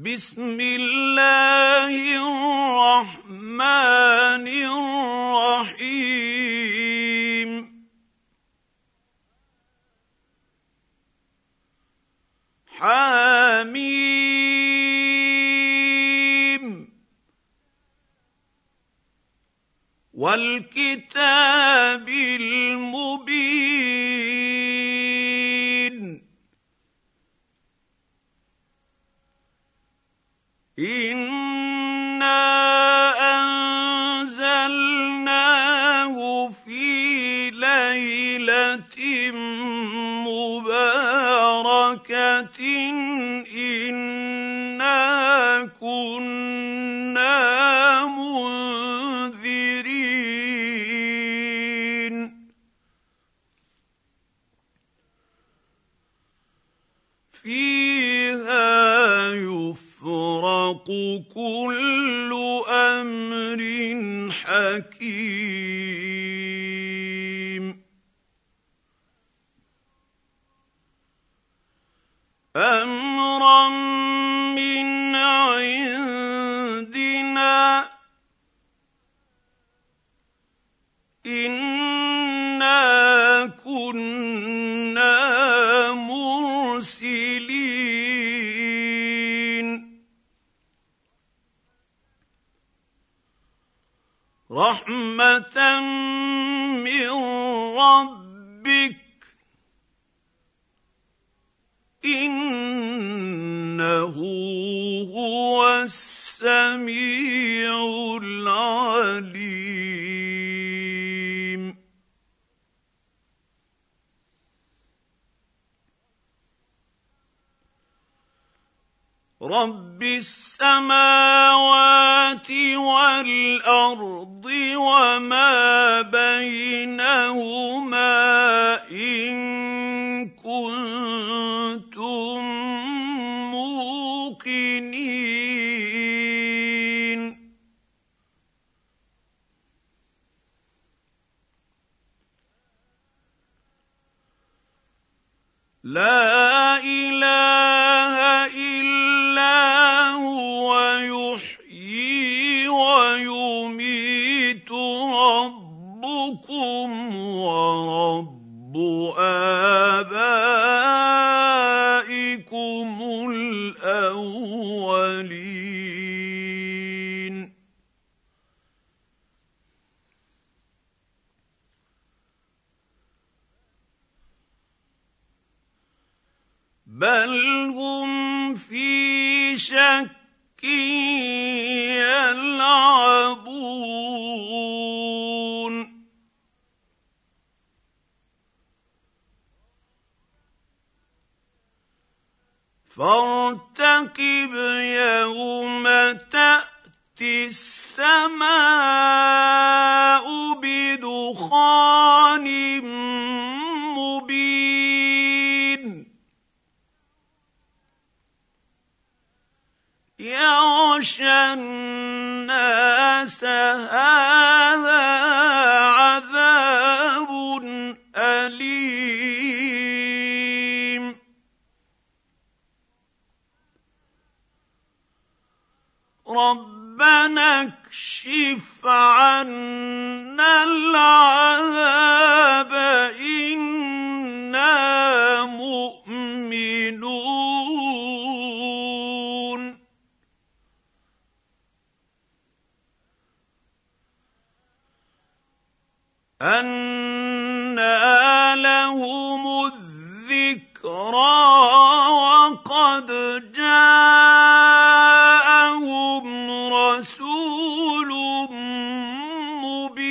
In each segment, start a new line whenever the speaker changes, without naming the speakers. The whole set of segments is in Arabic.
بسم الله الرحمن الرحيم. حميم. والكتاب انا انزلناه في ليله مباركه أم لا إله بل هم في شك يلعبون. فارتقب يوم تأتي السماء بدخان مبين يغشى الناس هذا أنى لهم الذكرى وقد جاءهم رسول مبين.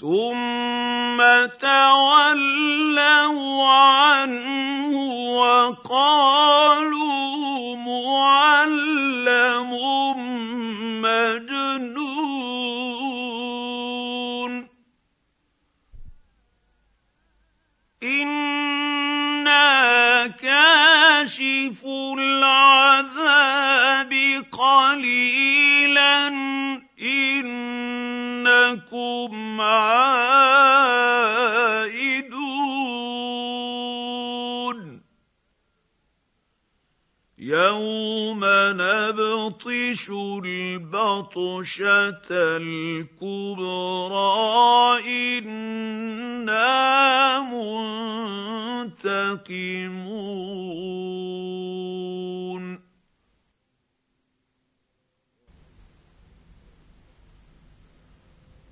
ثم تولوا عنه وقالوا يخفف العذاب قليلا. إنكم عائدون. يوم نبطش البطشة الكبرى. إنا منتقمون.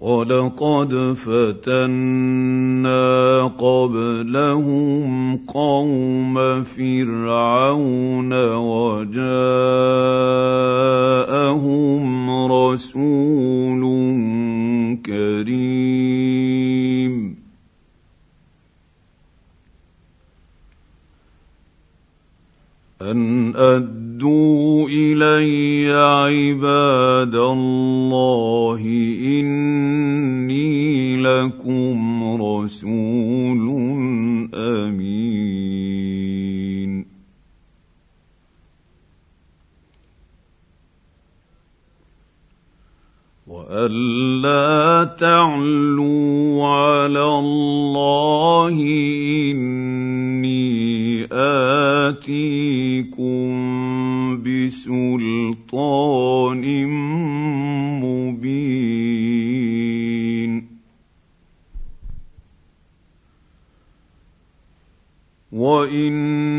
ولقد فتنا قبلهم قوم فرعون وجاءهم رسول كريم. أن أدوا إلي عباد الله والا تعلوا على الله إني آتيكم بسلطان مبين. واني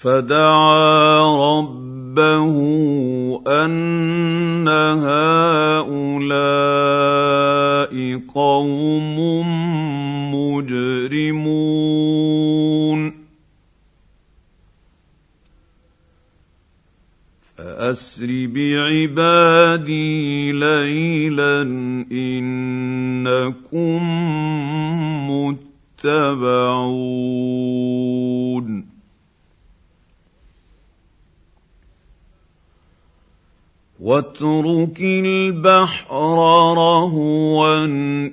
فدعا ربه أن هؤلاء قوم مجرمون. فأسر بعبادي ليلا إنكم متبعون. واترك البحر رهوا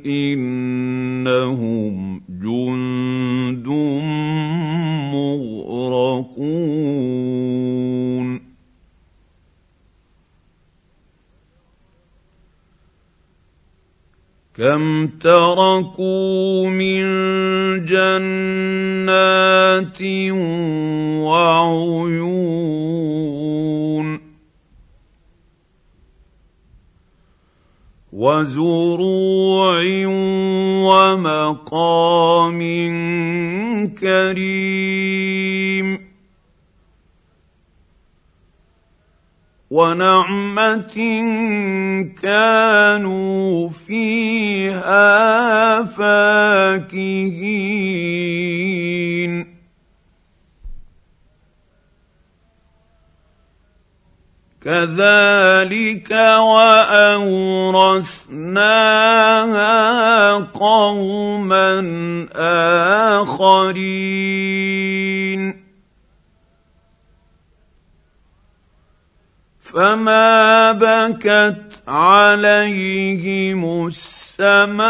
إنهم جند مغرقون. كم تركوا من جنات وعيون وزروع ومقام كريم. ونعمة كانوا فيها فاكهين. كذلك وأورثناها قوما آخرين. فما بكت عليهم السماء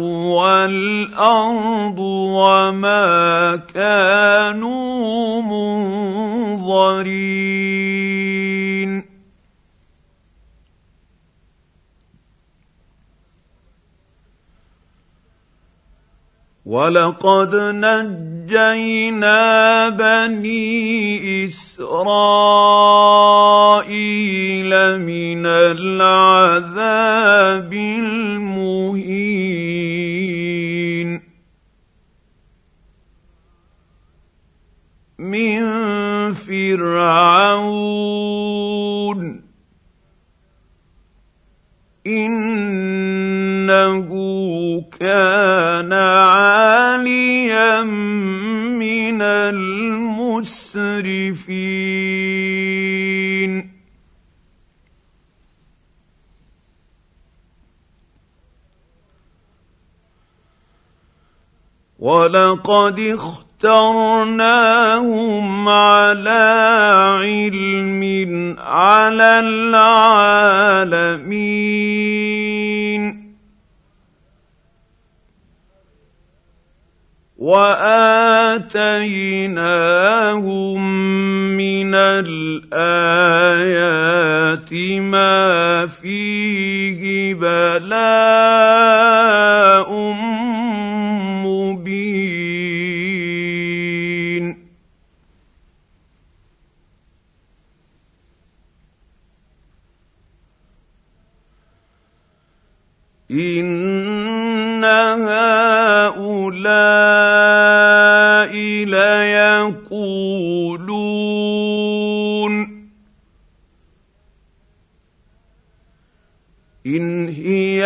والارض وما كانوا منظرين ولقد نجينا بني اسرائيل من العذاب فرعون إنه كان عاليا من المسرفين. ولقد اختار اخترناهم على علم على العالمين واتيناهم من الايات ما فيه بلاء مبين ان هؤلاء ليقولون ان هي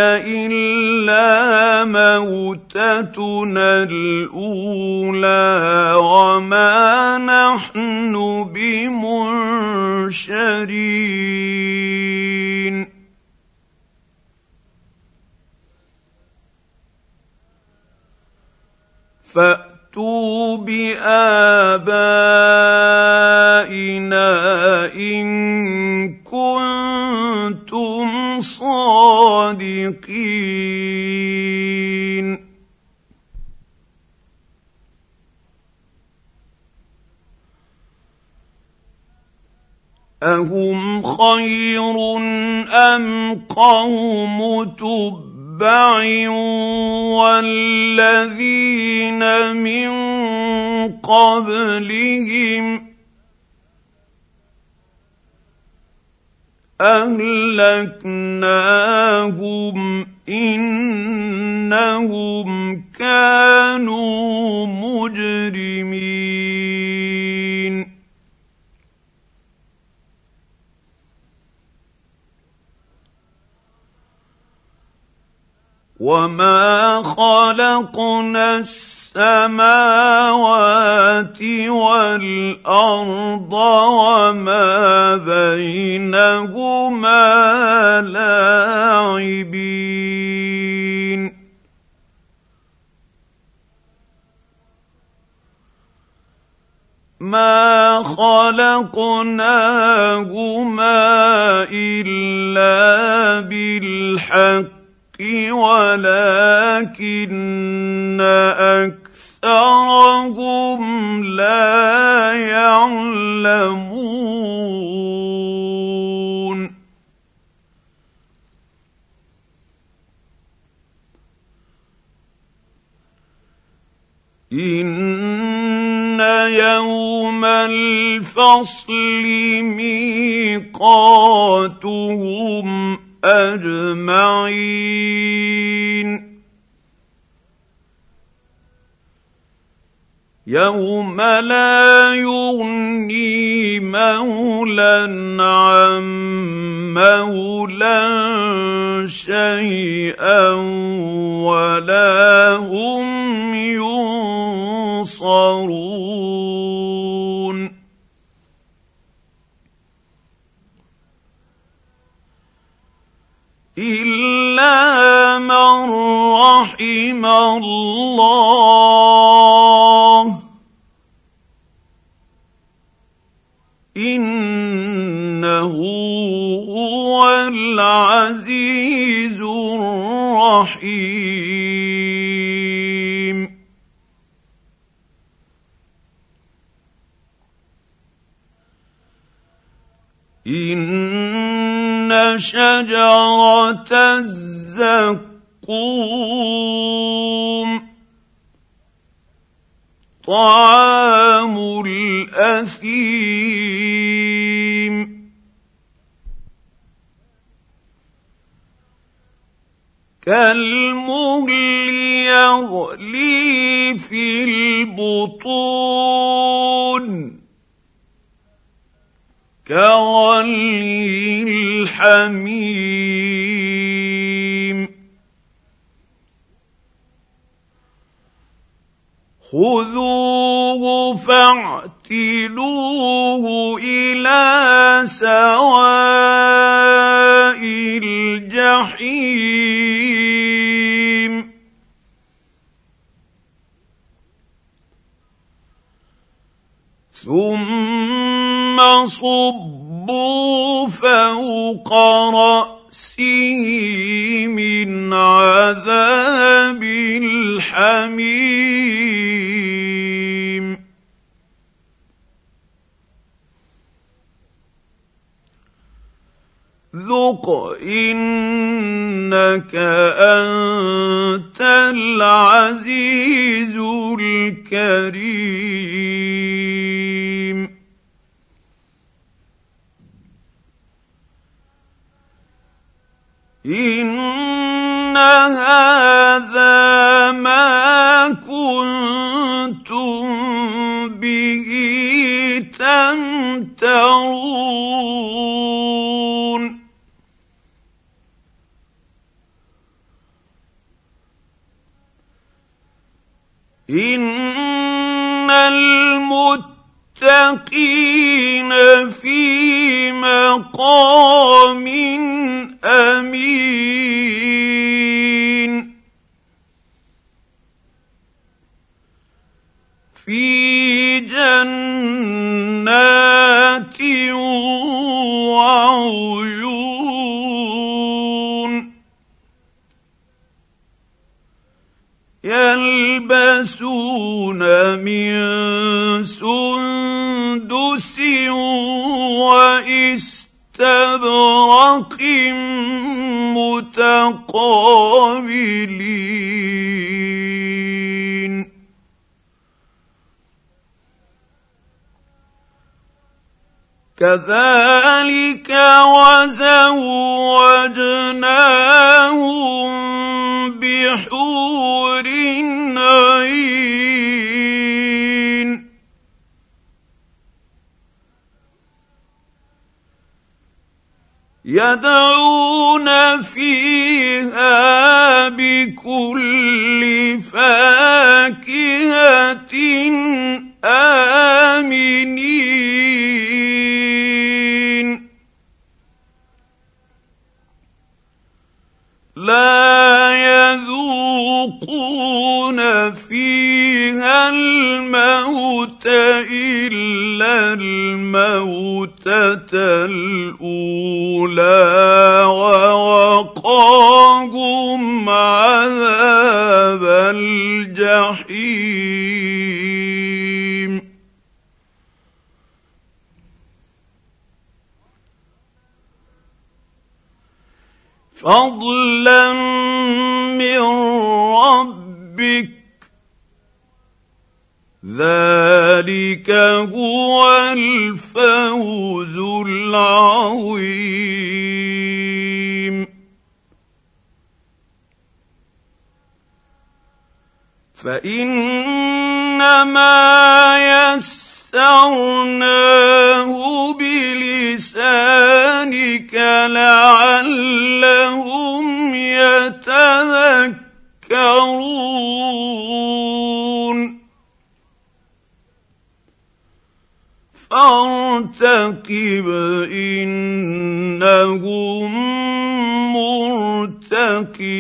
الا موتتنا الاولى وما نحن بمنشرين فأتوا بآبائنا إن كنتم صادقين. أهم خير أم قوم تب تتبع والذين من قبلهم اهلكناهم انهم كانوا مجرمين وما خلقنا السماوات والارض وما بينهما لاعبين ما خلقناهما الا بالحق ولكن أكثرهم لا يعلمون. إن يوم الفصل ميقاتهم أجمعين. يوم لا يغني مولى عن مولى شيئا ولا هم ينصرون. الله. إنه هو العزيز الرحيم. إن شجرة الزقوم طعام الاثيم. كالمهل يغلي في البطون. كغلي الحميم. خذوه فاعتلوه إلى سواء الجحيم. ثم صبوا فوق راسه من عذاب الحميم. ذق انك انت العزيز الكريم. كنتم به تمترون. إن المتقين في مقام أمين. في جنات وعيون. يلبسون من سندس واستبرق متقابلين. كذلك وزوجناهم بحور عين. يدعون فيها بكل فاكهة آمنين. لا يذوقون فيها الموت إلا الموتة الأولى ووقاهم عذاب الجحيم. فضلا من ربك ذلك هو الفوز العظيم. فانما يسرناه بلسانك لعلهم يتذكرون. فارتقب إنهم مرتقبون.